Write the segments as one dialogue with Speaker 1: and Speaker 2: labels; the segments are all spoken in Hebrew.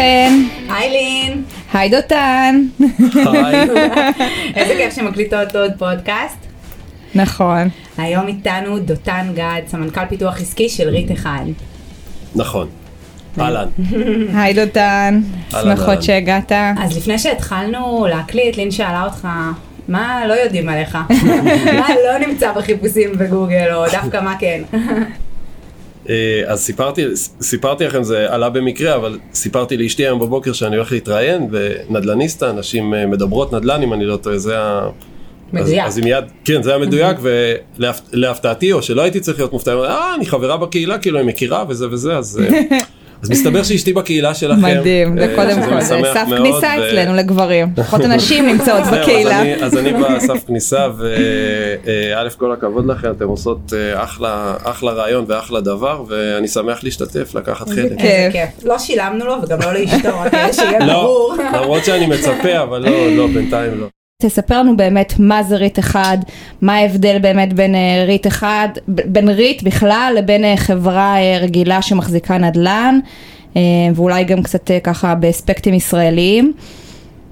Speaker 1: חן.
Speaker 2: היי לין.
Speaker 1: היי דותן.
Speaker 3: היי.
Speaker 2: איזה כיף שמקליטות עוד פודקאסט.
Speaker 1: נכון.
Speaker 2: היום איתנו דותן גד, סמנכ"ל פיתוח עסקי של ריט אחד.
Speaker 3: נכון. אהלן.
Speaker 1: היי דותן. שמחות. שהגעת.
Speaker 2: אז לפני שהתחלנו להקליט, לין שאלה אותך, מה לא יודעים עליך? מה לא נמצא בחיפושים בגוגל, או דווקא מה כן?
Speaker 3: אה, אז סיפרתי, סיפרתי לכם, זה עלה במקרה, אבל סיפרתי לאשתי היום בבוקר שאני הולך להתראיין בנדלניסטה, נשים אה, מדברות נדל"ן, אם אני לא טועה, זה ה...
Speaker 2: מדויק.
Speaker 3: אז, אז מיד, כן, זה היה מדויק, ולהפתעתי, או שלא הייתי צריך להיות מופתע, אה, אני חברה בקהילה, כאילו, היא מכירה וזה וזה, אז... אה, אז מסתבר שאשתי בקהילה שלכם.
Speaker 1: מדהים, זה
Speaker 3: אה,
Speaker 1: קודם
Speaker 3: שזה
Speaker 1: כל, זה סף כניסה אצלנו לגברים. לפחות הנשים נמצאות
Speaker 3: זהו, אז
Speaker 1: בקהילה.
Speaker 3: אני- אז אני בסף כניסה, וא' כל הכבוד לכם, אתם עושות אה, אחלה אחלה רעיון ואחלה דבר, ואני שמח להשתתף, לקחת חלק.
Speaker 2: איזה כיף. לא שילמנו לו וגם לא לאשתו, רק כדי שיהיה
Speaker 3: לא,
Speaker 2: ברור.
Speaker 3: למרות שאני מצפה, אבל לא, לא, בינתיים לא.
Speaker 1: תספר לנו באמת מה זה ריט אחד, מה ההבדל באמת בין אה, ריט אחד, בין ריט בכלל לבין אה, חברה אה, רגילה שמחזיקה נדל"ן, ואולי גם קצת ככה באספקטים ישראליים.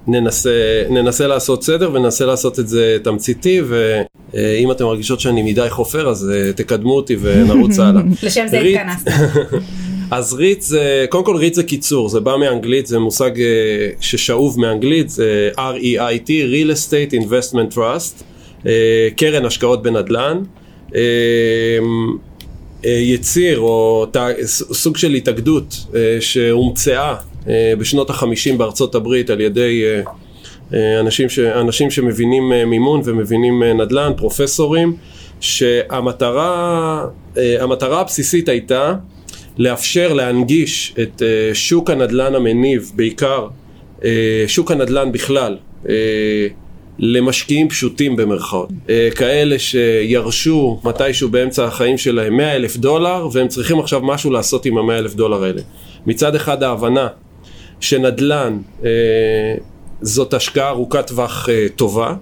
Speaker 3: ננסה, ננסה לעשות סדר וננסה לעשות את זה תמציתי, ואם אתם מרגישות שאני מדי חופר, אז תקדמו אותי ונרוץ הלאה.
Speaker 2: לשם זה התכנסנו.
Speaker 3: אז ריט זה, קודם כל ריט זה קיצור, זה בא מאנגלית, זה מושג אה, ששאוב מאנגלית, זה REIT, Real Estate Investment Trust, אה, קרן השקעות בנדל"ן. אה, יציר או סוג של התאגדות אה, שהומצאה אה, בשנות החמישים בארצות הברית על ידי אנשים, ש, אנשים שמבינים מימון ומבינים נדל"ן, פרופסורים, שהמטרה המטרה הבסיסית הייתה לאפשר להנגיש את אה, שוק הנדל"ן המניב, בעיקר אה, שוק הנדל"ן בכלל, אה, למשקיעים פשוטים במרכאות. כאלה שירשו מתישהו באמצע החיים שלהם 100 אלף דולר, והם צריכים עכשיו משהו לעשות עם ה-100 אלף דולר האלה. מצד אחד ההבנה שנדל"ן זאת השקעה ארוכת טווח טובה.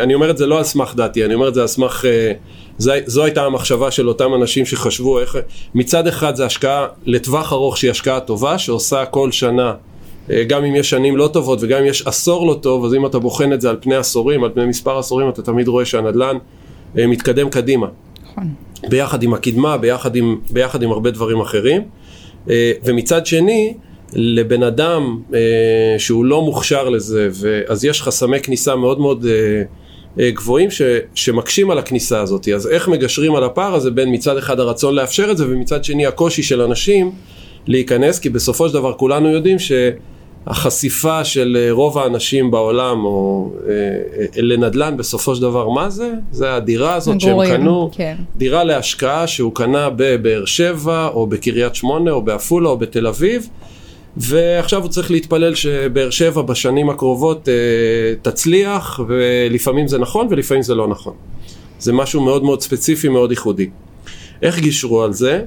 Speaker 3: אני אומר את זה לא על סמך דעתי, אני אומר את זה על סמך... זו, זו הייתה המחשבה של אותם אנשים שחשבו איך... מצד אחד זה השקעה לטווח ארוך שהיא השקעה טובה, שעושה כל שנה, אה, גם אם יש שנים לא טובות וגם אם יש עשור לא טוב, אז אם אתה בוחן את זה על פני עשורים, על פני מספר עשורים, אתה תמיד רואה שהנדל"ן אה, מתקדם קדימה.
Speaker 1: נכון.
Speaker 3: ביחד עם הקדמה, ביחד עם, ביחד עם הרבה דברים אחרים. אה, ומצד שני, לבן אדם אה, שהוא לא מוכשר לזה, ו- אז יש חסמי כניסה מאוד מאוד אה, גבוהים ש- שמקשים על הכניסה הזאת. אז איך מגשרים על הפער הזה בין מצד אחד הרצון לאפשר את זה, ומצד שני הקושי של אנשים להיכנס, כי בסופו של דבר כולנו יודעים ש... החשיפה של אה, רוב האנשים בעולם או אה, אה, לנדל"ן בסופו של דבר מה זה? זה הדירה הזאת שהם
Speaker 1: מגורים,
Speaker 3: קנו,
Speaker 1: כן.
Speaker 3: דירה להשקעה שהוא קנה בבאר שבע או בקריית שמונה או בעפולה או בתל אביב ועכשיו הוא צריך להתפלל שבאר שבע בשנים הקרובות אה, תצליח ולפעמים זה נכון ולפעמים זה לא נכון. זה משהו מאוד מאוד ספציפי מאוד ייחודי. איך גישרו על זה?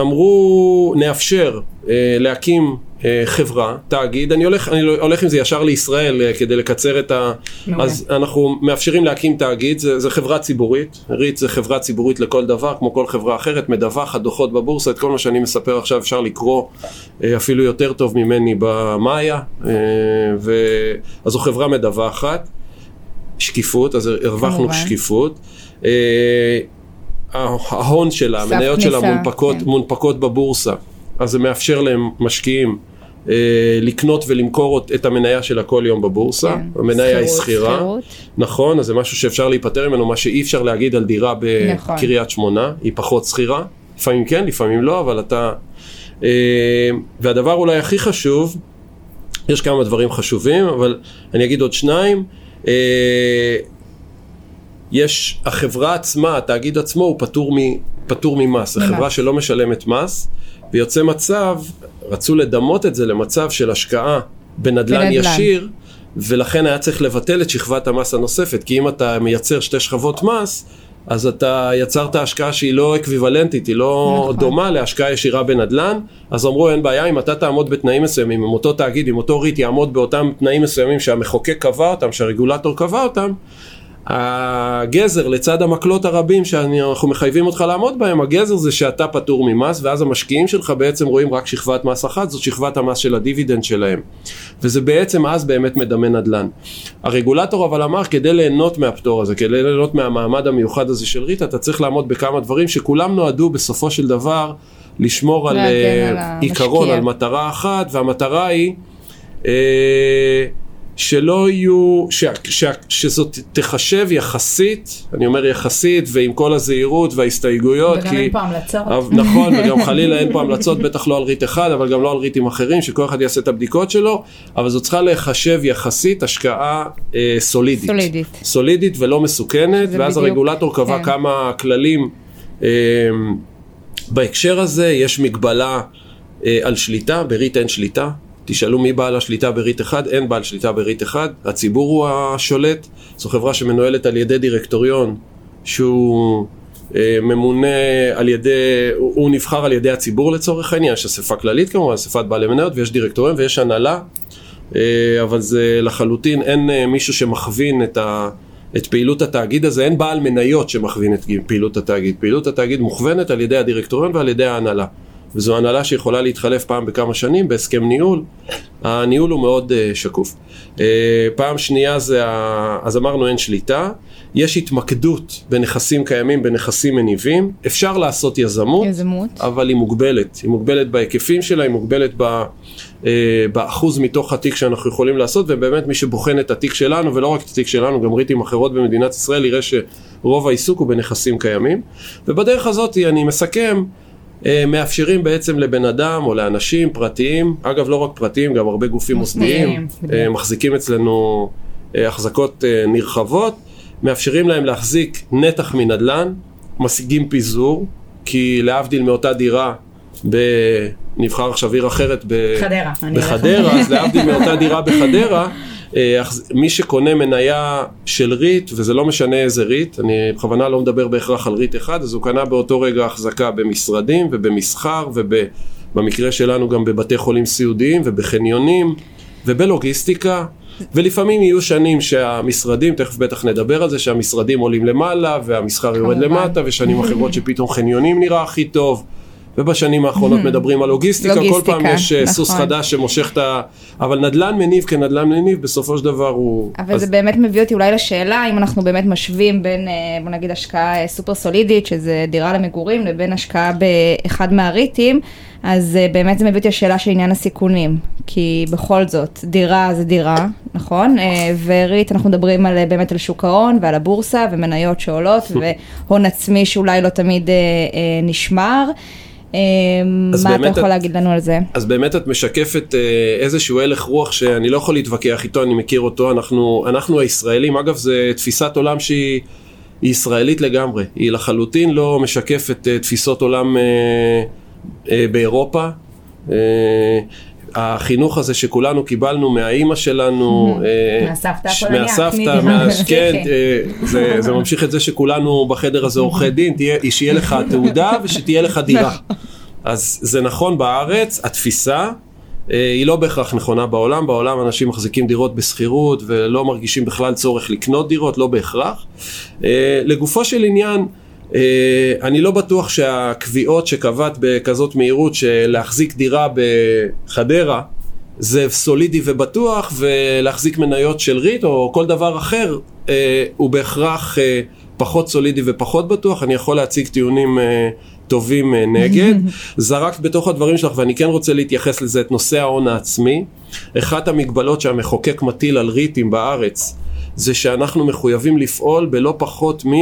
Speaker 3: אמרו נאפשר אה, להקים חברה, תאגיד, אני הולך, אני הולך עם זה ישר לישראל אה, כדי לקצר את ה...
Speaker 2: מעולה.
Speaker 3: אז אנחנו מאפשרים להקים תאגיד, זה, זה חברה ציבורית, ריט זה חברה ציבורית לכל דבר, כמו כל חברה אחרת, מדווחת דוחות בבורסה, את כל מה שאני מספר עכשיו אפשר לקרוא אה, אפילו יותר טוב ממני במאיה, אה, ו... אז זו חברה מדווחת, שקיפות, אז הרווחנו
Speaker 1: כמובן.
Speaker 3: שקיפות. אה, ההון שלה, המניות שלה מונפקות,
Speaker 1: כן.
Speaker 3: מונפקות בבורסה, אז זה מאפשר להם משקיעים אה, לקנות ולמכור את המניה שלה כל יום בבורסה,
Speaker 1: כן.
Speaker 3: המניה היא שכירה. נכון, אז זה משהו שאפשר להיפטר ממנו, מה שאי אפשר להגיד על דירה
Speaker 1: נכון.
Speaker 3: בקריית שמונה, היא פחות שכירה, לפעמים כן, לפעמים לא, אבל אתה... אה, והדבר אולי הכי חשוב, יש כמה דברים חשובים, אבל אני אגיד עוד שניים. אה, יש, החברה עצמה, התאגיד עצמו הוא פטור, מ, פטור ממס. זו. חברה שלא משלמת מס, ויוצא מצב, רצו לדמות את זה למצב של השקעה בנדל"ן
Speaker 1: בנדל"ן.
Speaker 3: ישיר, ולכן היה צריך לבטל את שכבת המס הנוספת, כי אם אתה מייצר שתי שכבות מס, אז אתה יצרת השקעה שהיא לא אקוויוולנטית, היא לא
Speaker 1: נכון.
Speaker 3: דומה להשקעה ישירה בנדל"ן, אז אמרו אין בעיה, אם אתה תעמוד בתנאים מסוימים, אם אותו תאגיד, אם אותו ריט יעמוד באותם תנאים מסוימים שהמחוקק קבע אותם, שהרגולטור קבע אותם, הגזר לצד המקלות הרבים שאנחנו מחייבים אותך לעמוד בהם, הגזר זה שאתה פטור ממס ואז המשקיעים שלך בעצם רואים רק שכבת מס אחת, זאת שכבת המס של הדיבידנד שלהם. וזה בעצם אז באמת מדמה נדל"ן. הרגולטור אבל אמר כדי ליהנות מהפטור הזה, כדי ליהנות מהמעמד המיוחד הזה של ריט, אתה צריך לעמוד בכמה דברים שכולם נועדו בסופו של דבר לשמור על אה,
Speaker 1: על
Speaker 3: עיקרון. על מטרה אחת, והמטרה היא אה, שלא יהיו, ש, ש, שזאת תחשב יחסית, אני אומר יחסית ועם כל הזהירות וההסתייגויות,
Speaker 2: וגם אין פה המלצות.
Speaker 3: נכון, וגם חלילה אין פה המלצות, בטח לא על ריט אחד, אבל גם לא על ריטים אחרים, שכל אחד יעשה את הבדיקות שלו, אבל זו צריכה להיחשב יחסית השקעה אה, סולידית.
Speaker 1: סולידית.
Speaker 3: סולידית ולא מסוכנת, ואז
Speaker 1: בדיוק,
Speaker 3: הרגולטור קבע
Speaker 1: כן.
Speaker 3: כמה כללים אה, בהקשר הזה, יש מגבלה אה, על שליטה, בריט אין שליטה. תשאלו מי בעל השליטה בריט אחד, אין בעל שליטה בריט אחד, הציבור הוא השולט, זו חברה שמנוהלת על ידי דירקטוריון שהוא אה, ממונה על ידי, הוא, הוא נבחר על ידי הציבור לצורך העניין, יש אספה כללית כמובן, אספת בעלי מניות ויש דירקטוריון ויש הנהלה, אה, אבל זה לחלוטין, אין אה, מישהו שמכווין את ה... את פעילות התאגיד הזה, אין בעל מניות שמכווין את פעילות התאגיד. פעילות התאגיד מוכוונת על ידי הדירקטוריון ועל ידי ההנהלה. וזו הנהלה שיכולה להתחלף פעם בכמה שנים בהסכם ניהול. הניהול הוא מאוד uh, שקוף. Uh, פעם שנייה זה, ה... אז אמרנו אין שליטה. יש התמקדות בנכסים קיימים, בנכסים מניבים. אפשר לעשות יזמות,
Speaker 1: יזמות.
Speaker 3: אבל היא מוגבלת. היא מוגבלת בהיקפים שלה, היא מוגבלת ב, אה, באחוז מתוך התיק שאנחנו יכולים לעשות, ובאמת מי שבוחן את התיק שלנו, ולא רק את התיק שלנו, גם ריטים אחרות במדינת ישראל, יראה שרוב העיסוק הוא בנכסים קיימים. ובדרך הזאת, אני מסכם, מאפשרים בעצם לבן אדם או לאנשים פרטיים, אגב לא רק פרטיים, גם הרבה גופים
Speaker 2: מוסדיים.
Speaker 3: אה, מחזיקים אצלנו אה, החזקות אה, נרחבות, מאפשרים להם להחזיק נתח מנדל"ן, משיגים פיזור, כי להבדיל מאותה דירה, ב... נבחר עכשיו עיר אחרת ב...
Speaker 2: חדרה.
Speaker 3: בחדרה, אז להבדיל מאותה דירה בחדרה, אה, מי שקונה מניה של ריט, וזה לא משנה איזה ריט, אני בכוונה לא מדבר בהכרח על ריט אחד, אז הוא קנה באותו רגע החזקה במשרדים ובמסחר ובמקרה שלנו גם בבתי חולים סיעודיים ובחניונים ובלוגיסטיקה. ולפעמים יהיו שנים שהמשרדים, תכף בטח נדבר על זה, שהמשרדים עולים למעלה והמסחר יורד. למטה, ושנים אחרות שפתאום חניונים נראה הכי טוב. ובשנים האחרונות מדברים על לוגיסטיקה, כל
Speaker 1: לוגיסטיקה,
Speaker 3: פעם יש אה, סוס
Speaker 1: נכון.
Speaker 3: חדש שמושך את ה... אבל נדל"ן מניב כנדל"ן מניב, בסופו של דבר הוא...
Speaker 1: אבל
Speaker 3: אז-
Speaker 1: זה באמת מביא אותי אולי לשאלה אם אנחנו באמת משווים בין, אה, בוא נגיד, השקעה אה, סופר סולידית, שזה דירה למגורים, לבין השקעה באחד מהריטים, אז באמת זה מביא אותי לשאלה של עניין הסיכונים. כי בכל זאת, דירה זה דירה, נכון? וריט, אנחנו מדברים על, באמת על שוק ההון ועל הבורסה ומניות שעולות, והון עצמי שאולי לא תמיד אה, אה, נשמר.
Speaker 3: אז
Speaker 1: מה אתה יכול
Speaker 3: את-
Speaker 1: להגיד לנו על זה?
Speaker 3: אז באמת את משקפת אה, איזשהו הלך רוח שאני לא יכול להתווכח איתו, אני מכיר אותו, אנחנו, אנחנו הישראלים, אגב זו תפיסת עולם שהיא היא ישראלית לגמרי, היא לחלוטין לא משקפת אה, תפיסות עולם אה, באירופה. אה, החינוך הזה שכולנו קיבלנו מהאימא שלנו, אה,
Speaker 2: מהסבתא
Speaker 3: ש-
Speaker 2: הפולניה,
Speaker 3: מהסבתא. כן, אה, זה, ממשיך את זה שכולנו בחדר הזה עורכי דין, שיהיה לך תעודה ושתהיה לך דירה. אז זה נכון בארץ, התפיסה אה, היא לא בהכרח נכונה בעולם, בעולם אנשים מחזיקים דירות בשכירות ולא מרגישים בכלל צורך לקנות דירות, לא בהכרח. אה, לגופו של עניין, אה, אני לא בטוח שהקביעות שקבעת בכזאת מהירות שלהחזיק דירה בחדרה זה סולידי ובטוח ולהחזיק מניות של ריט או כל דבר אחר אה, הוא בהכרח אה, פחות סולידי ופחות בטוח, אני יכול להציג טיעונים אה, טובים אה, נגד. זרקת בתוך הדברים שלך ואני כן רוצה להתייחס לזה את נושא ההון העצמי. אחת המגבלות שהמחוקק מטיל על ריטים בארץ זה שאנחנו מחויבים לפעול בלא פחות מ...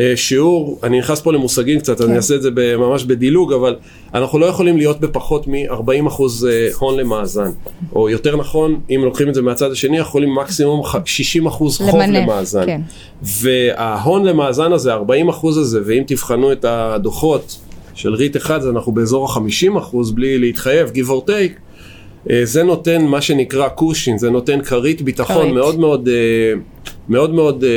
Speaker 3: אה, שיעור, אני נכנס פה למושגים קצת,
Speaker 1: כן.
Speaker 3: אני אעשה את זה ממש בדילוג, אבל אנחנו לא יכולים להיות בפחות מ-40% אחוז, אה, הון למאזן. או יותר נכון, אם לוקחים את זה מהצד השני, יכולים מקסימום ח- 60% אחוז חוב
Speaker 1: למנף,
Speaker 3: למאזן.
Speaker 1: כן.
Speaker 3: וההון למאזן הזה, 40% אחוז הזה, ואם תבחנו את הדוחות של ריט אחד, אז אנחנו באזור ה-50% אחוז בלי להתחייב, give or take. אה, זה נותן מה שנקרא קושין, זה נותן כרית ביטחון
Speaker 1: כרית.
Speaker 3: מאוד מאוד, אה, מאוד מאוד אה,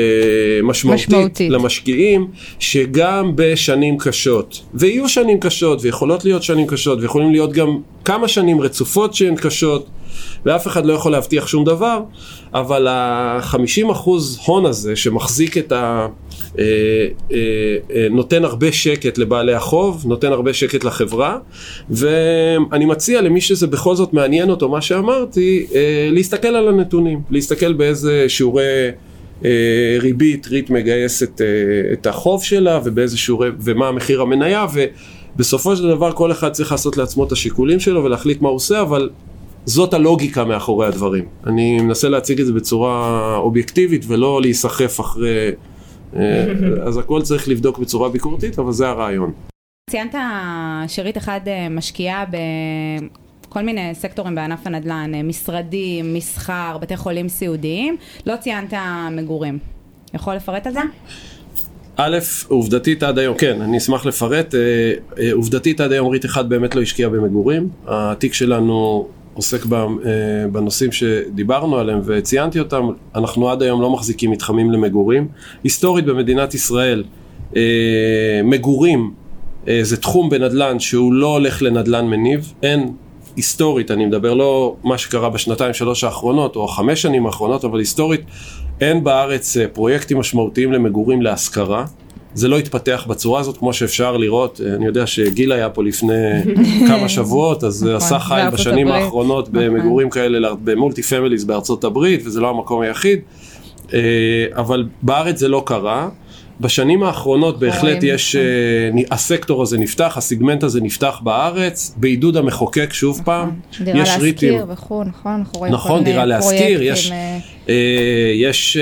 Speaker 3: משמעותית,
Speaker 1: משמעותית.
Speaker 3: למשקיעים, שגם בשנים קשות, ויהיו שנים קשות, ויכולות להיות שנים קשות, ויכולים להיות גם כמה שנים רצופות שהן קשות, ואף אחד לא יכול להבטיח שום דבר, אבל ה-50 אחוז הון הזה שמחזיק את ה... אה, אה, אה, נותן הרבה שקט לבעלי החוב, נותן הרבה שקט לחברה, ואני מציע למי שזה בכל זאת מעניין אותו, מה שאמרתי, להסתכל על הנתונים, להסתכל באיזה שיעורי... ריבית, ריט מגייסת את החוב שלה ובאיזה שיעורי, ומה המחיר המניה ובסופו של דבר כל אחד צריך לעשות לעצמו את השיקולים שלו ולהחליט מה הוא עושה אבל זאת הלוגיקה מאחורי הדברים. אני מנסה להציג את זה בצורה אובייקטיבית ולא להיסחף אחרי אה, אז הכל צריך לבדוק בצורה ביקורתית, אבל זה הרעיון.
Speaker 2: ציינת שרית אחד אה, משקיעה בכל מיני סקטורים בענף הנדל"ן, אה, משרדים, מסחר, בתי חולים סיעודיים, לא ציינת מגורים. יכול לפרט על זה?
Speaker 3: א', עובדתית עד היום, כן, אני אשמח לפרט. עובדתית עד היום רית אחד באמת לא השקיע במגורים. התיק שלנו עוסק אה, בנושאים שדיברנו עליהם וציינתי אותם, אנחנו עד היום לא מחזיקים מתחמים למגורים. היסטורית במדינת ישראל, אה, מגורים אה, זה תחום בנדל"ן שהוא לא הולך לנדל"ן מניב, אין היסטורית, אני מדבר לא מה שקרה בשנתיים שלוש האחרונות או החמש שנים האחרונות, אבל היסטורית אין בארץ פרויקטים משמעותיים למגורים להשכרה. זה לא התפתח בצורה הזאת, כמו שאפשר לראות, אני יודע שגיל היה פה לפני כמה שבועות, אז נכון, עשה חיים בשנים האחרונות נכון. במגורים כאלה, ב multi-families בארצות הברית, וזה לא המקום היחיד, אה, אבל בארץ זה לא קרה. בשנים האחרונות בהחלט יש. אה, הסקטור הזה נפתח, הסיגמנט הזה נפתח בארץ, בעידוד המחוקק שוב נכון. פעם.
Speaker 2: דירה להשכיר וכו', נכון, אנחנו רואים
Speaker 3: נכון, דירה להשכיר, יש, אה, אה, יש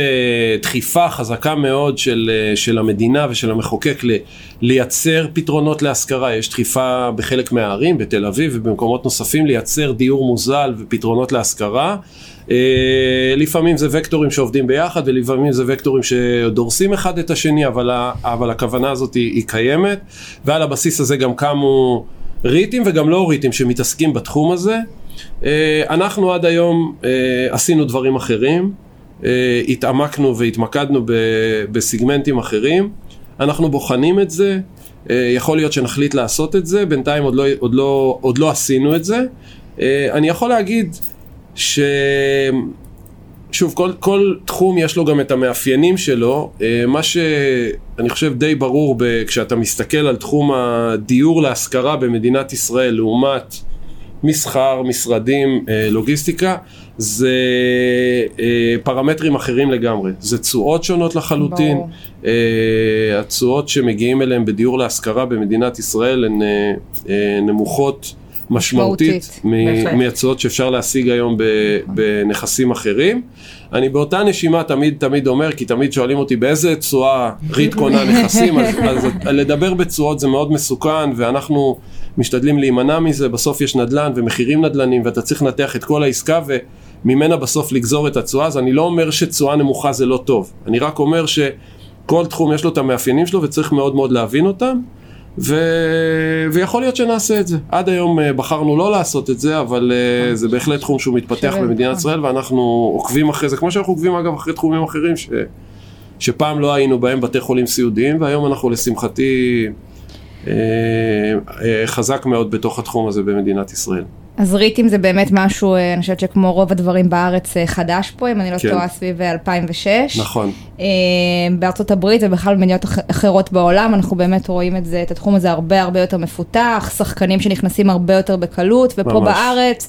Speaker 3: דחיפה חזקה מאוד של, של המדינה ושל המחוקק ל, לייצר פתרונות להשכרה, יש דחיפה בחלק מהערים, בתל אביב ובמקומות נוספים, לייצר דיור מוזל ופתרונות להשכרה. אה, לפעמים זה וקטורים שעובדים ביחד ולפעמים זה וקטורים שדורסים אחד את השני, אבל, אבל הכוונה הזאת היא, היא קיימת, ועל הבסיס הזה גם קמו ריטים וגם לא ריטים שמתעסקים בתחום הזה. אה, אנחנו עד היום אה, עשינו דברים אחרים, התעמקנו והתמקדנו בסיגמנטים אחרים, אנחנו בוחנים את זה, יכול להיות שנחליט לעשות את זה, בינתיים עוד לא, עוד לא, עוד לא עשינו את זה. אני יכול להגיד ש... שוב, כל, כל תחום יש לו גם את המאפיינים שלו. אה, מה שאני חושב די ברור ב, כשאתה מסתכל על תחום הדיור להשכרה במדינת ישראל לעומת מסחר, משרדים, אה, לוגיסטיקה, זה אה, פרמטרים אחרים לגמרי. זה תשואות שונות לחלוטין. ברור. התשואות שמגיעים אליהן בדיור להשכרה במדינת ישראל הן נמוכות. משמעותית מהצעות שאפשר להשיג היום בנכסים אחרים. אני באותה נשימה תמיד תמיד אומר, כי תמיד שואלים אותי באיזה תשואה ריט קונה נכסים, אז, אז לדבר בתשואות זה מאוד מסוכן ואנחנו משתדלים להימנע מזה, בסוף יש נדל"ן ומחירים נדל"נים ואתה צריך לנתח את כל העסקה וממנה בסוף לגזור את התשואה, אז אני לא אומר שתשואה נמוכה זה לא טוב, אני רק אומר שכל תחום יש לו את המאפיינים שלו וצריך מאוד מאוד להבין אותם. ו... ויכול להיות שנעשה את זה. עד היום אה, בחרנו לא לעשות את זה, אבל אה, זה בהחלט תחום שהוא מתפתח במדינת נכון. ישראל, ואנחנו עוקבים אחרי זה, כמו שאנחנו עוקבים אגב אחרי תחומים אחרים, ש... שפעם לא היינו בהם בתי חולים סיעודיים, והיום אנחנו לשמחתי חזק מאוד בתוך התחום הזה במדינת ישראל.
Speaker 1: אז ריטים זה באמת משהו, אה, אני חושבת שכמו רוב הדברים בארץ אה, חדש פה, אם אני לא כן. טועה, סביב 2006. אה,
Speaker 3: נכון.
Speaker 1: בארצות הברית ובכלל במדינות אחרות בעולם, אנחנו באמת רואים את זה, את התחום הזה הרבה הרבה יותר מפותח, שחקנים שנכנסים הרבה יותר בקלות, ופה ממש. בארץ,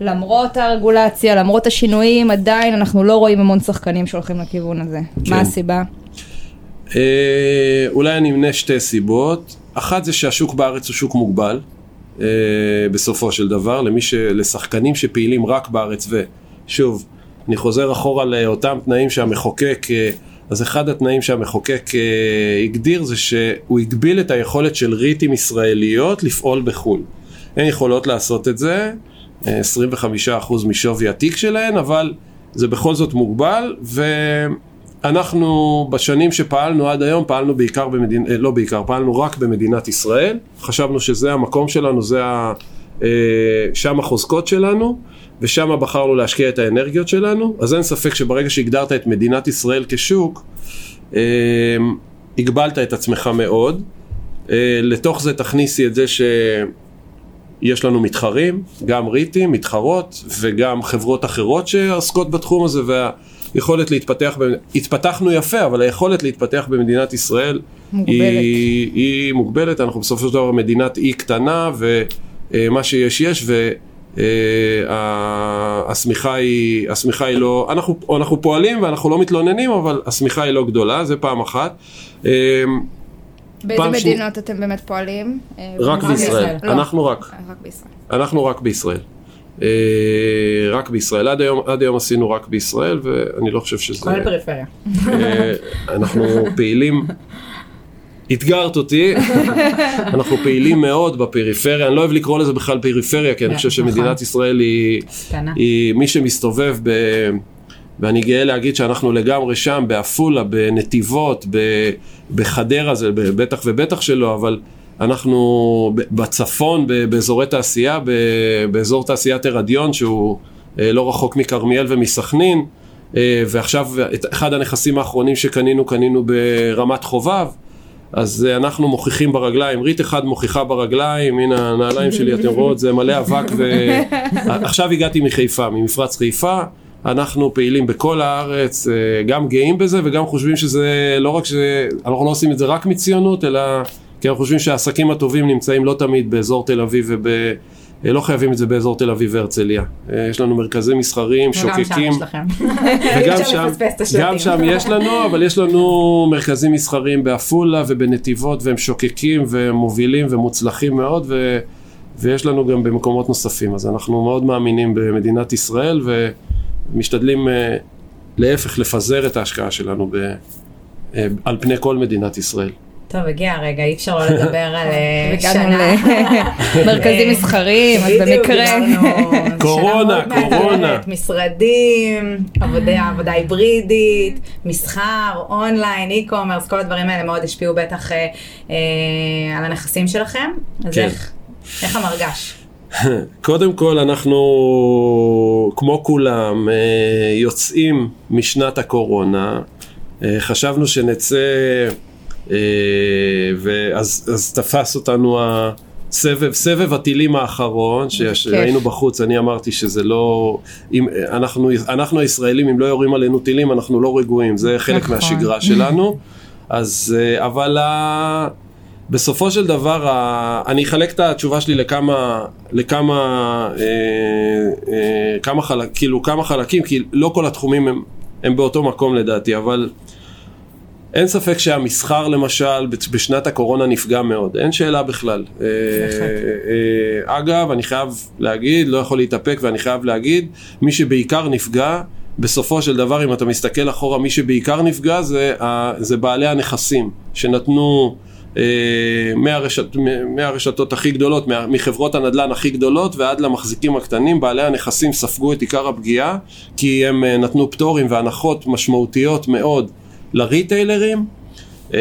Speaker 1: למרות הרגולציה, למרות השינויים, עדיין אנחנו לא רואים המון שחקנים שהולכים לכיוון הזה. כן. מה הסיבה?
Speaker 3: אולי אני אמנה שתי סיבות. אחת זה שהשוק בארץ הוא שוק מוגבל. אה, בסופו של דבר, למי ש... לשחקנים שפעילים רק בארץ ושוב, אני חוזר אחורה לאותם תנאים שהמחוקק, אה, אז אחד התנאים שהמחוקק אה, הגדיר זה שהוא הגביל את היכולת של ריטים ישראליות לפעול בחו"ל. הן יכולות לעשות את זה, 25% משווי התיק שלהן, אבל זה בכל זאת מוגבל, ו... אנחנו בשנים שפעלנו עד היום פעלנו בעיקר במדינת, אה, לא בעיקר, פעלנו רק במדינת ישראל, חשבנו שזה המקום שלנו, זה ה... אה, שם החוזקות שלנו, ושם בחרנו להשקיע את האנרגיות שלנו, אז אין ספק שברגע שהגדרת את מדינת ישראל כשוק, אה, הגבלת את עצמך מאוד. לתוך זה תכניסי את זה יש לנו מתחרים, גם ריטים, מתחרות, וגם חברות אחרות שעוסקות בתחום הזה, והיכולת להתפתח, התפתחנו יפה, אבל היכולת להתפתח במדינת ישראל
Speaker 1: מוגבלת.
Speaker 3: היא, היא מוגבלת, אנחנו בסופו של דבר מדינת אי קטנה, ומה שיש יש, והשמיכה היא, השמיכה היא לא, אנחנו, אנחנו פועלים ואנחנו לא מתלוננים, אבל השמיכה היא לא גדולה, זה פעם אחת. אה,
Speaker 1: באיזה
Speaker 3: פעם שני-
Speaker 1: מדינות אתם באמת פועלים? אה,
Speaker 3: רק בישראל,
Speaker 1: לא.
Speaker 3: אנחנו רק.
Speaker 1: אה, רק בישראל.
Speaker 3: אנחנו רק בישראל. אה, רק בישראל. עד היום, עד היום עשינו רק בישראל, ואני לא חושב שזה...
Speaker 2: כל פריפריה.
Speaker 3: אה, אנחנו פעילים... אתגרת אותי, אנחנו פעילים מאוד בפריפריה, אני לא אוהב לקרוא לזה בכלל פריפריה, כי אני חושב
Speaker 2: נכון.
Speaker 3: שמדינת ישראל היא. היא מי שמסתובב ב... ואני גאה להגיד שאנחנו לגמרי שם, בעפולה, בנתיבות, בחדרה, זה בטח ובטח שלא, אבל אנחנו בצפון, באזורי תעשייה, באזור תעשיית הרדיון, שהוא אה, לא רחוק מכרמיאל ומסכנין, אה, ועכשיו את אחד הנכסים האחרונים שקנינו, קנינו ברמת חובב. אז אה, אנחנו מוכיחים ברגליים, רית אחד מוכיחה ברגליים, הנה הנעליים שלי, אתם רואות, זה מלא אבק ו... עכשיו הגעתי מחיפה, ממפרץ חיפה, אנחנו פעילים בכל הארץ, גם גאים בזה וגם חושבים שזה, לא רק ש... אנחנו לא עושים את זה רק מציונות, אלא כי אנחנו חושבים שהעסקים הטובים נמצאים לא תמיד באזור תל אביב וב... אה, לא חייבים את זה באזור תל אביב והרצליה. אה, יש לנו מרכזי מסחרים,
Speaker 2: וגם שם
Speaker 3: שוקקים.
Speaker 2: יש לכם.
Speaker 3: וגם שם,
Speaker 2: את השלטים.
Speaker 3: גם שם יש לנו, אבל יש לנו מרכזים מסחריים בעפולה ובנתיבות והם שוקקים ומובילים ומוצלחים מאוד ו, ויש לנו גם במקומות נוספים, אז אנחנו מאוד מאמינים במדינת ישראל ומשתדלים אה, להפך לפזר את ההשקעה שלנו ב, על פני כל מדינת ישראל.
Speaker 2: טוב, הגיע הרגע, אי אפשר לא לדבר על אה, שנה.
Speaker 1: למרכזים מסחריים, אז במקרה...
Speaker 3: קורונה, קורונה.
Speaker 2: משרדים, עבודה, עבודה היברידית, מסחר, אונליין, אי-קומרס, כל הדברים האלה מאוד השפיעו בטח אה, אה, על הנכסים שלכם. אז
Speaker 3: כן.
Speaker 2: איך, המרגש?
Speaker 3: קודם כל אנחנו, כמו כולם, יוצאים משנת הקורונה. חשבנו שנצא, ואז אז תפס אותנו הסבב, סבב הטילים האחרון, שהיינו בחוץ, אני אמרתי שזה לא, אם, אנחנו, אנחנו הישראלים, אם לא יורים עלינו טילים, אנחנו לא רגועים, זה חלק
Speaker 1: נכון.
Speaker 3: מהשגרה שלנו. אז, אה, אבל ה... בסופו של דבר, ה- אני אחלק את התשובה שלי לכמה, לכמה, אה, אה, כמה חלק, כאילו כמה חלקים, כי לא כל התחומים הם, הם באותו מקום לדעתי, אבל אין ספק שהמסחר למשל בשנת הקורונה נפגע מאוד, אין שאלה בכלל. אה, אה, אגב, אני חייב להגיד, לא יכול להתאפק ואני חייב להגיד, מי שבעיקר נפגע, בסופו של דבר, אם אתה מסתכל אחורה, מי שבעיקר נפגע זה, זה בעלי הנכסים, שנתנו אה, מהרשת, מהרשתות הכי גדולות, מחברות הנדל"ן הכי גדולות ועד למחזיקים הקטנים, בעלי הנכסים ספגו את עיקר הפגיעה, כי הם נתנו פטורים והנחות משמעותיות מאוד לריטיילרים. אה,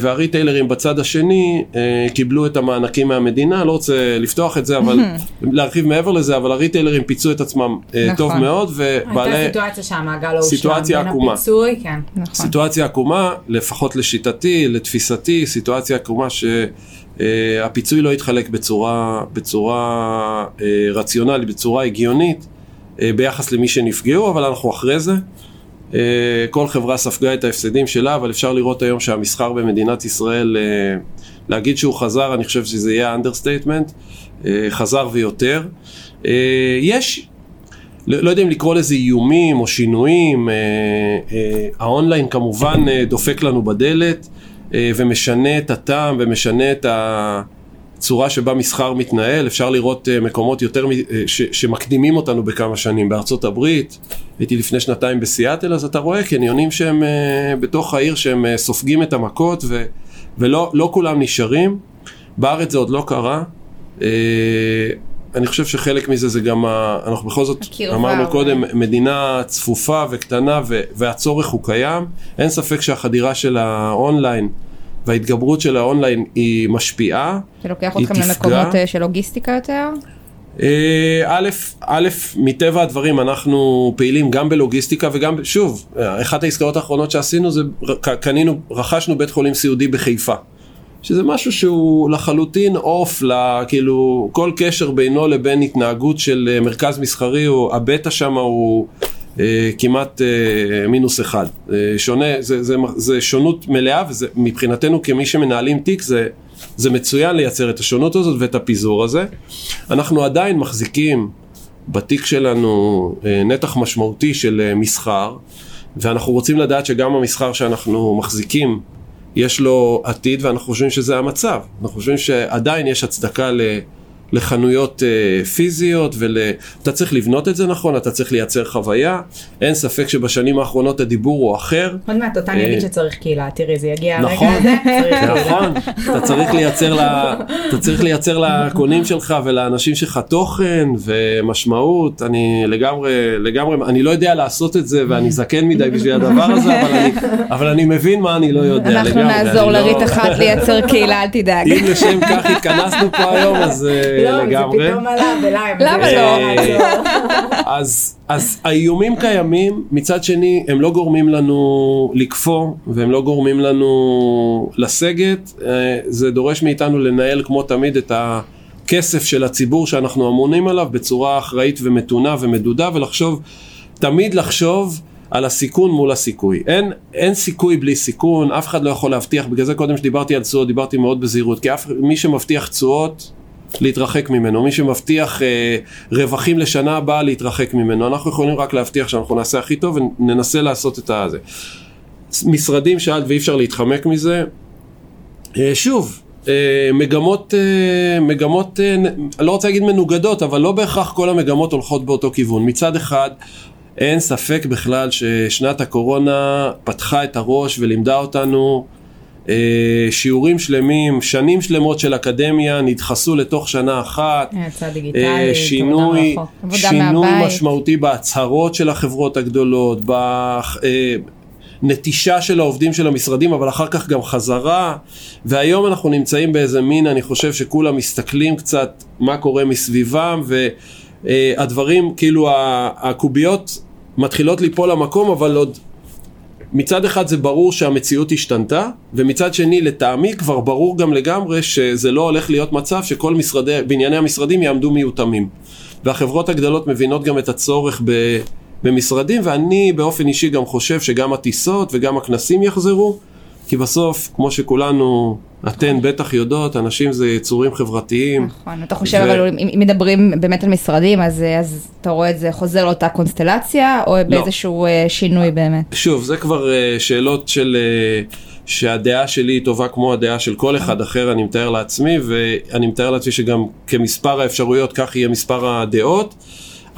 Speaker 3: והריטיילרים בצד השני אה, קיבלו את המענקים מהמדינה, לא רוצה לפתוח את זה, אבל להרחיב מעבר לזה, אבל הריטיילרים פיצו את עצמם אה,
Speaker 1: נכון.
Speaker 3: טוב מאוד,
Speaker 2: הייתה
Speaker 3: ובעלי...
Speaker 2: סיטואציה שהמעגל לא הושלם.
Speaker 3: סיטואציה
Speaker 2: בין
Speaker 3: עקומה.
Speaker 2: הפיצוי, כן.
Speaker 1: נכון.
Speaker 3: סיטואציה עקומה, לפחות לשיטתי, לתפיסתי, סיטואציה עקומה שהפיצוי לא התחלק בצורה, בצורה אה, רציונלית, בצורה הגיונית, אה, ביחס למי שנפגעו, אבל אנחנו אחרי זה. אה, כל חברה ספגה את ההפסדים שלה, אבל אפשר לראות היום שהמסחר במדינת ישראל, אה, להגיד שהוא חזר, אני חושב שזה יהיה understatement, חזר ויותר. אה, יש, לא, לא יודע אם לקרוא לזה איומים או שינויים, אה, אה, האונליין כמובן אה, דופק לנו בדלת אה, ומשנה את הטעם ומשנה את הצורה שבה מסחר מתנהל, אפשר לראות אה, מקומות יותר, אה, ש, שמקדימים אותנו בכמה שנים, בארצות הברית, הייתי לפני שנתיים בסיאטל, אז אתה רואה קניונים שהם אה, בתוך העיר שהם סופגים את המכות ו, ולא לא כולם נשארים, בארץ זה עוד לא קרה. אני חושב שחלק מזה זה גם, ה... אנחנו בכל זאת
Speaker 1: הקרבה,
Speaker 3: אמרנו
Speaker 1: אולי.
Speaker 3: קודם, מדינה צפופה וקטנה ו... והצורך הוא קיים. אין ספק שהחדירה של האונליין וההתגברות של האונליין היא משפיעה.
Speaker 1: זה לוקח אתכם
Speaker 3: תפגע.
Speaker 1: למקומות אה, של לוגיסטיקה יותר?
Speaker 3: אה, א', א', מטבע הדברים אנחנו פעילים גם בלוגיסטיקה וגם, שוב, אחת העסקאות האחרונות שעשינו זה קנינו, רכשנו בית חולים סיעודי בחיפה. שזה משהו שהוא לחלוטין off, כאילו כל קשר בינו לבין התנהגות של אה, מרכז מסחרי, או הבטא שם הוא כמעט אה, מינוס אחד. אה, שונה, זה, זה, זה שונות מלאה, ומבחינתנו כמי שמנהלים תיק זה, זה מצוין לייצר את השונות הזאת ואת הפיזור הזה. אנחנו עדיין מחזיקים בתיק שלנו אה, נתח משמעותי של אה, מסחר, ואנחנו רוצים לדעת שגם המסחר שאנחנו מחזיקים יש לו עתיד ואנחנו חושבים שזה המצב. אנחנו חושבים שעדיין יש הצדקה ל... לחנויות uh, פיזיות ואתה צריך לבנות את זה נכון, אתה צריך לייצר חוויה, אין ספק שבשנים האחרונות הדיבור הוא אחר.
Speaker 2: עוד מעט אותן יגיד שצריך קהילה, תראי זה יגיע
Speaker 3: נכון, הרגע הזה, נכון, אתה צריך לייצר, לה, אתה צריך לייצר לקונים שלך ולאנשים שלך תוכן ומשמעות, אני לגמרי, לגמרי, אני לא יודע לעשות את זה ואני זקן מדי בשביל הדבר הזה, אבל אני, אבל אני מבין מה אני לא יודע
Speaker 1: אנחנו לגמרי. אנחנו נעזור לרית לא... אחת לייצר קהילה, אל תדאג.
Speaker 3: אם לשם כך התכנסנו פה היום אז...
Speaker 2: לא, לגמרי. זה פתאום עלה בלייב.
Speaker 1: למה לא?
Speaker 3: אז, אז האיומים קיימים, מצד שני הם לא גורמים לנו לקפוא והם לא גורמים לנו לסגת, אה, זה דורש מאיתנו לנהל כמו תמיד את הכסף של הציבור שאנחנו אמונים עליו בצורה אחראית ומתונה ומדודה ולחשוב, תמיד לחשוב על הסיכון מול הסיכוי. אין, אין סיכוי בלי סיכון, אף אחד לא יכול להבטיח, בגלל זה קודם שדיברתי על תשואות דיברתי מאוד בזהירות, כי אף, מי שמבטיח תשואות להתרחק ממנו, מי שמבטיח אה, רווחים לשנה הבאה להתרחק ממנו, אנחנו יכולים רק להבטיח שאנחנו נעשה הכי טוב וננסה לעשות את הזה. משרדים שאלת ואי אפשר להתחמק מזה, אה, שוב, אה, מגמות, אה, מגמות, אה, לא רוצה להגיד מנוגדות, אבל לא בהכרח כל המגמות הולכות באותו כיוון. מצד אחד, אין ספק בכלל ששנת הקורונה פתחה את הראש ולימדה אותנו שיעורים שלמים, שנים שלמות של אקדמיה נדחסו לתוך שנה אחת.
Speaker 2: אה,
Speaker 3: שינוי, שינוי משמעותי בהצהרות של החברות הגדולות, בנטישה אה, של העובדים של המשרדים, אבל אחר כך גם חזרה. והיום אנחנו נמצאים באיזה מין, אני חושב שכולם מסתכלים קצת מה קורה מסביבם, והדברים, כאילו הקוביות מתחילות ליפול למקום, אבל עוד מצד אחד זה ברור שהמציאות השתנתה, ומצד שני לטעמי כבר ברור גם לגמרי שזה לא הולך להיות מצב שכל משרדי, בנייני המשרדים יעמדו מיותמים. והחברות הגדולות מבינות גם את הצורך ב, במשרדים, ואני באופן אישי גם חושב שגם הטיסות וגם הכנסים יחזרו, כי בסוף, כמו שכולנו אתן בטח יודעות, אנשים זה יצורים חברתיים.
Speaker 1: נכון, אתה חושב ו... אבל אם מדברים באמת על משרדים, אז, אז אתה רואה את זה חוזר לאותה קונסטלציה, או לא. באיזשהו אה, שינוי באמת?
Speaker 3: שוב, זה כבר אה, שאלות של... אה, שהדעה שלי היא טובה כמו הדעה של כל אחד אחר, אני מתאר לעצמי, ואני מתאר לעצמי שגם כמספר האפשרויות, כך יהיה מספר הדעות.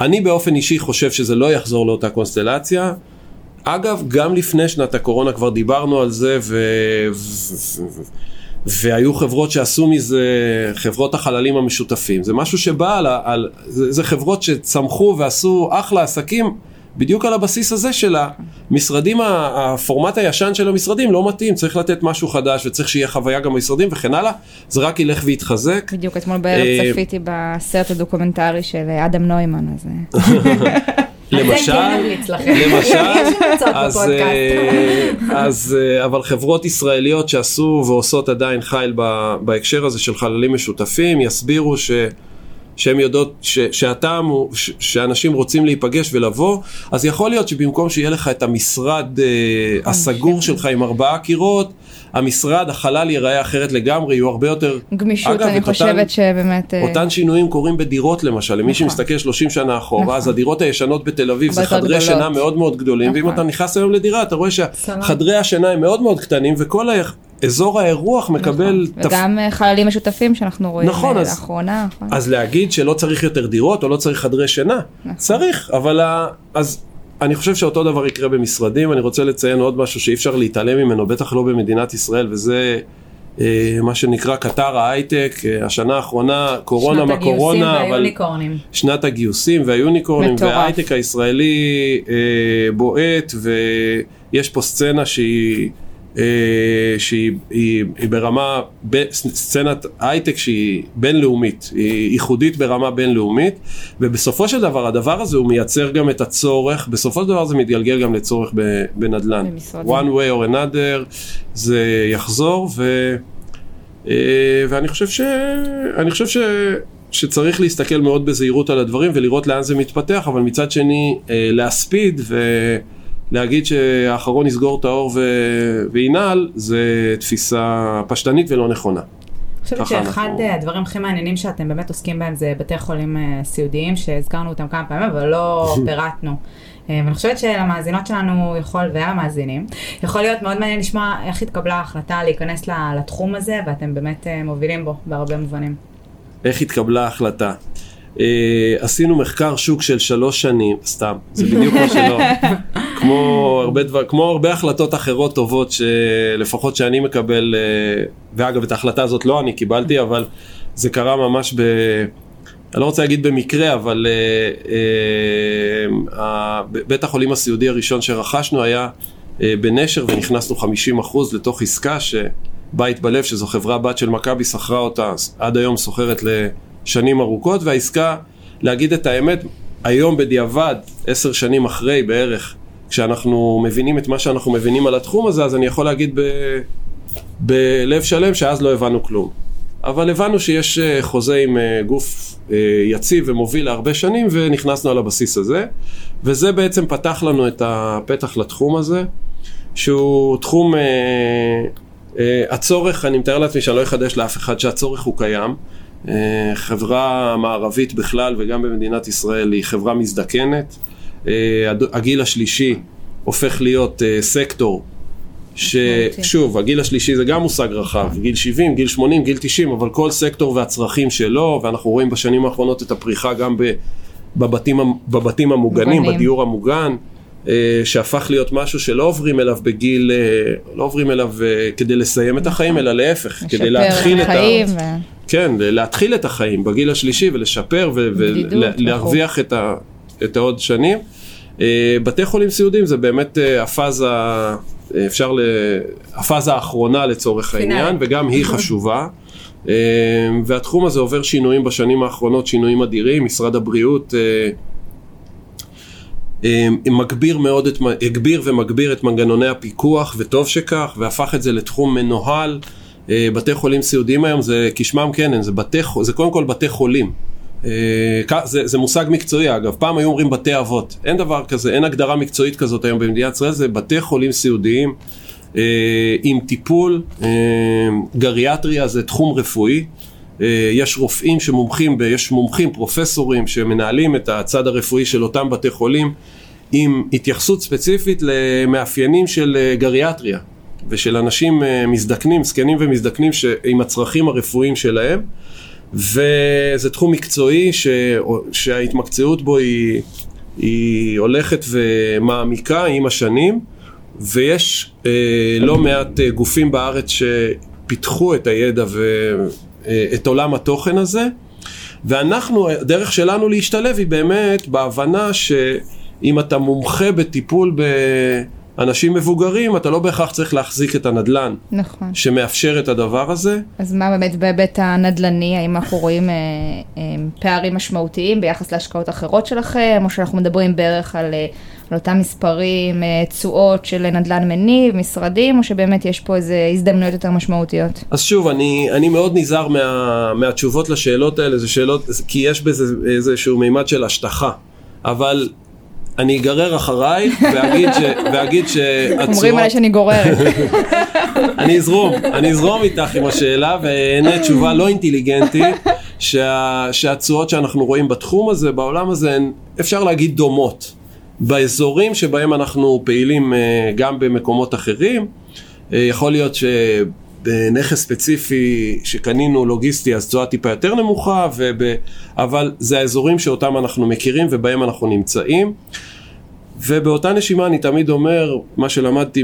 Speaker 3: אני באופן אישי חושב שזה לא יחזור לאותה קונסטלציה. אגב, גם לפני שנת הקורונה כבר דיברנו על זה, ו... והיו חברות שעשו מזה, חברות החללים המשותפים. זה משהו שבא על, על זה, זה חברות שצמחו ועשו אחלה עסקים בדיוק על הבסיס הזה של המשרדים, הפורמט הישן של המשרדים לא מתאים, צריך לתת משהו חדש וצריך שיהיה חוויה גם במשרדים וכן הלאה, זה רק ילך ויתחזק.
Speaker 1: בדיוק אתמול בערב אה, צפיתי בסרט הדוקומנטרי של אדם נוימן, אז...
Speaker 3: למשל, למשל, אז, אה, אז אה, אבל חברות ישראליות שעשו ועושות עדיין חיל בהקשר הזה של חללים משותפים יסבירו ש... שהן יודעות ש, שהטעם הוא ש, שאנשים רוצים להיפגש ולבוא, אז יכול להיות שבמקום שיהיה לך את המשרד אה, הסגור שלך עם ארבעה קירות, המשרד, החלל ייראה אחרת לגמרי, יהיו הרבה יותר...
Speaker 1: גמישות, אגב, אני חושבת אותן, שבאמת...
Speaker 3: אה, אותן שינויים קורים בדירות למשל, למי נכון. שמסתכל 30 שנה אחורה, נכון. אז הדירות הישנות בתל אביב זה חדרי גדולות. שינה מאוד מאוד גדולים, נכון. ואם אתה נכנס היום לדירה, אתה רואה שחדרי השינה הם מאוד מאוד קטנים, וכל אזור האירוח מקבל...
Speaker 1: נכון, תפ... וגם אה, חללים משותפים שאנחנו רואים נכון, אז, לאחרונה.
Speaker 3: נכון. אז להגיד שלא צריך יותר דירות או לא צריך חדרי שינה, נכון. צריך, אבל אז אני חושב שאותו דבר יקרה במשרדים, אני רוצה לציין עוד משהו שאי אפשר להתעלם ממנו, בטח לא במדינת ישראל, וזה אה, מה שנקרא קטר ההייטק, אה, השנה האחרונה, קורונה מה קורונה,
Speaker 2: אבל... שנת הגיוסים והיוניקורנים.
Speaker 3: שנת הגיוסים והיוניקורנים, וההייטק הישראלי אה, בועט, ויש פה סצנה שהיא... אה, שהיא היא, היא ברמה, סצנת הייטק שהיא בינלאומית, היא ייחודית ברמה בינלאומית, ובסופו של דבר הדבר הזה הוא מייצר גם את הצורך, בסופו של דבר זה מתגלגל גם לצורך בנדל"ן. one way or another, זה יחזור, ו... אה, ואני חושב, ש... אני חושב ש... שצריך להסתכל מאוד בזהירות על הדברים ולראות לאן זה מתפתח, אבל מצד שני אה, להספיד ולהגיד שהאחרון יסגור את האור ו... וינעל, זה תפיסה פשטנית ולא נכונה.
Speaker 2: אני חושבת שאחד אנחנו... הדברים הכי מעניינים שאתם באמת עוסקים בהם זה בתי חולים סיעודיים, שהזכרנו אותם כמה פעמים, אבל לא פירטנו. אה, ואני חושבת שלמאזינות שלנו יכול, ולמאזינים, יכול להיות מאוד מעניין לשמוע איך התקבלה ההחלטה להיכנס לתחום הזה, ואתם באמת אה, מובילים בו בהרבה מובנים.
Speaker 3: איך התקבלה ההחלטה? Uh, עשינו מחקר שוק של שלוש שנים, סתם, זה בדיוק מה שלא, כמו הרבה, דבר, כמו הרבה החלטות אחרות טובות שלפחות שאני מקבל, uh, ואגב את ההחלטה הזאת לא אני קיבלתי, אבל זה קרה ממש ב... אני לא רוצה להגיד במקרה, אבל uh, uh, בית החולים הסיעודי הראשון שרכשנו היה uh, בנשר ונכנסנו 50% לתוך עסקה שבית בלב, שזו חברה בת של מכבי, שכרה אותה, עד היום סוחרת לשנים ארוכות, והעסקה, להגיד את האמת, היום בדיעבד, עשר שנים אחרי בערך, כשאנחנו מבינים את מה שאנחנו מבינים על התחום הזה, אז אני יכול להגיד ב, בלב שלם שאז לא הבנו כלום. אבל הבנו שיש אה, חוזה עם אה, גוף אה, יציב ומוביל להרבה שנים ונכנסנו על הבסיס הזה וזה בעצם פתח לנו את הפתח לתחום הזה שהוא תחום, הצורך, אני מתאר לעצמי שאני לא אחדש לאף אחד שהצורך הוא קיים חברה מערבית בכלל וגם במדינת ישראל היא חברה מזדקנת. הגיל השלישי הופך להיות סקטור ששוב, הגיל השלישי זה גם מושג רחב, גיל 70, גיל 80, גיל 90, אבל כל סקטור והצרכים שלו, ואנחנו רואים בשנים האחרונות את הפריחה גם בבתים, בבתים המוגנים, מוגנים. בדיור המוגן, אה, שהפך להיות משהו שלא עוברים אליו בגיל, אה, לא עוברים אליו אה, כדי לסיים את החיים, אלא להפך, כדי להתחיל את ה... ו... כן, להתחיל את החיים בגיל השלישי ולשפר ולהרוויח את, ה... את העוד שנים. בתי חולים סיעודיים זה באמת הפאזה אפשר, ל... הפאזה האחרונה לצורך העניין, וגם היא חשובה. אה, והתחום הזה עובר שינויים בשנים האחרונות, שינויים אדירים, משרד הבריאות אה, אה, מגביר מאוד, את, הגביר ומגביר את מנגנוני הפיקוח, וטוב שכך, והפך את זה לתחום מנוהל. בתי חולים סיעודיים היום זה כשמם כן, זה, בתי, זה קודם כל בתי חולים. אה, זה, זה מושג מקצועי אגב, פעם היו אומרים בתי אבות, אין דבר כזה, אין הגדרה מקצועית כזאת היום במדינת ישראל, זה בתי חולים סיעודיים אה, עם טיפול, אה, גריאטריה זה תחום רפואי, יש רופאים שמומחים, יש מומחים, פרופסורים שמנהלים את הצד הרפואי של אותם בתי חולים עם התייחסות ספציפית למאפיינים של גריאטריה ושל אנשים מזדקנים, זקנים ומזדקנים עם הצרכים הרפואיים שלהם. וזה תחום מקצועי ש... שההתמקצעות בו היא, היא הולכת ומעמיקה עם השנים, ויש אה, לא מעט אה, גופים בארץ שפיתחו את הידע ואת אה, עולם התוכן הזה, ואנחנו, הדרך שלנו להשתלב היא באמת בהבנה שאם אתה מומחה בטיפול ב... אנשים מבוגרים, אתה לא בהכרח צריך להחזיק את הנדלן.
Speaker 1: נכון.
Speaker 3: שמאפשר את הדבר הזה. אז
Speaker 1: מה באמת בהיבט הנדל"ני, האם אנחנו רואים אה, אה, פערים משמעותיים ביחס להשקעות אחרות שלכם, או שאנחנו מדברים בערך על, אה, על אותם מספרים, אה, תשואות של נדל"ן מניב, משרדים, או שבאמת יש פה איזה הזדמנויות יותר משמעותיות?
Speaker 3: אז שוב, אני, אני מאוד נזהר מה, מהתשובות לשאלות האלה, זה שאלות, כי יש בזה איזשהו מימד של השטחה. אבל אני אגרר אחרייך ואגיד, ש, ואגיד שהתשואות...
Speaker 1: אומרים עליי שאני גוררת.
Speaker 3: אני אזרום, אני אזרום איתך עם השאלה ואענה תשובה לא אינטליגנטית, שה, שהתשואות שאנחנו רואים בתחום הזה, בעולם הזה, הן אפשר להגיד דומות. באזורים שבהם אנחנו פעילים אה, גם במקומות אחרים, אה, יכול להיות ש... בנכס ספציפי שקנינו לוגיסטי אז תשואה טיפה יותר נמוכה, וב... אבל זה האזורים שאותם אנחנו מכירים ובהם אנחנו נמצאים. ובאותה נשימה אני תמיד אומר, מה שלמדתי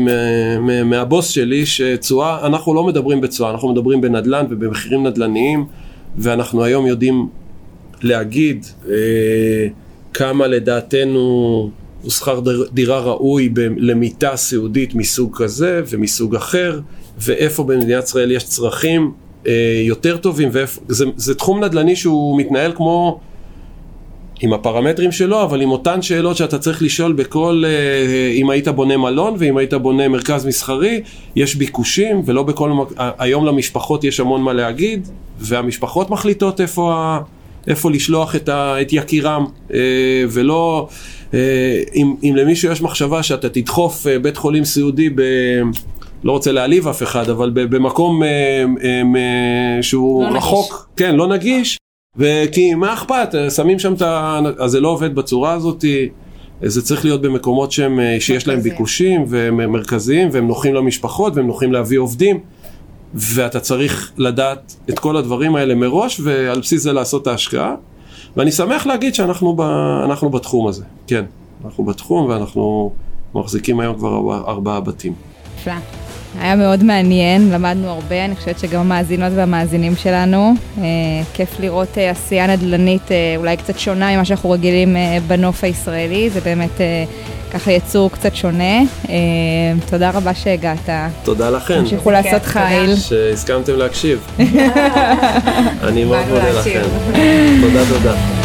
Speaker 3: מהבוס שלי, שתשואה, אנחנו לא מדברים בתשואה, אנחנו מדברים בנדל"ן ובמחירים נדל"ניים, ואנחנו היום יודעים להגיד אה, כמה לדעתנו הוא שכר דירה ראוי למיטה סיעודית מסוג כזה ומסוג אחר, ואיפה במדינת ישראל יש צרכים אה, יותר טובים, ואיפה, זה, זה תחום נדל"ני שהוא מתנהל כמו עם הפרמטרים שלו, אבל עם אותן שאלות שאתה צריך לשאול בכל, אה, אם היית בונה מלון ואם היית בונה מרכז מסחרי, יש ביקושים ולא בכל, היום למשפחות יש המון מה להגיד, והמשפחות מחליטות איפה, ה, איפה לשלוח את, ה, את יקירם, אה, ולא, אה, אם, אם למישהו יש מחשבה שאתה תדחוף בית חולים סיעודי ב... לא רוצה להעליב אף אחד, אבל במקום אה, אה, שהוא לא רחוק, נגיש. כן, לא נגיש, וכי מה אכפת, שמים שם את ה... אז זה לא עובד בצורה הזאת, זה צריך להיות במקומות שהם, שיש להם ביקושים והם מרכזיים והם נוחים למשפחות והם נוחים להביא עובדים ואתה צריך לדעת את כל הדברים האלה מראש ועל בסיס זה לעשות את ההשקעה ואני שמח להגיד שאנחנו ב, בתחום הזה, כן, אנחנו בתחום ואנחנו מחזיקים היום כבר ארבעה ארבע בתים.
Speaker 1: נפלא. היה מאוד מעניין, למדנו הרבה, אני חושבת שגם המאזינות והמאזינים שלנו. אה, כיף לראות אה, עשייה נדל"נית אה, אולי קצת שונה ממה שאנחנו רגילים אה, בנוף הישראלי, זה באמת אה, ככה יצור קצת שונה. אה, תודה רבה שהגעת.
Speaker 3: תודה לכם.
Speaker 1: תמשיכו לעשות חיל.
Speaker 3: שהסכמתם להקשיב. אני מאוד מודה לכם. תודה, תודה.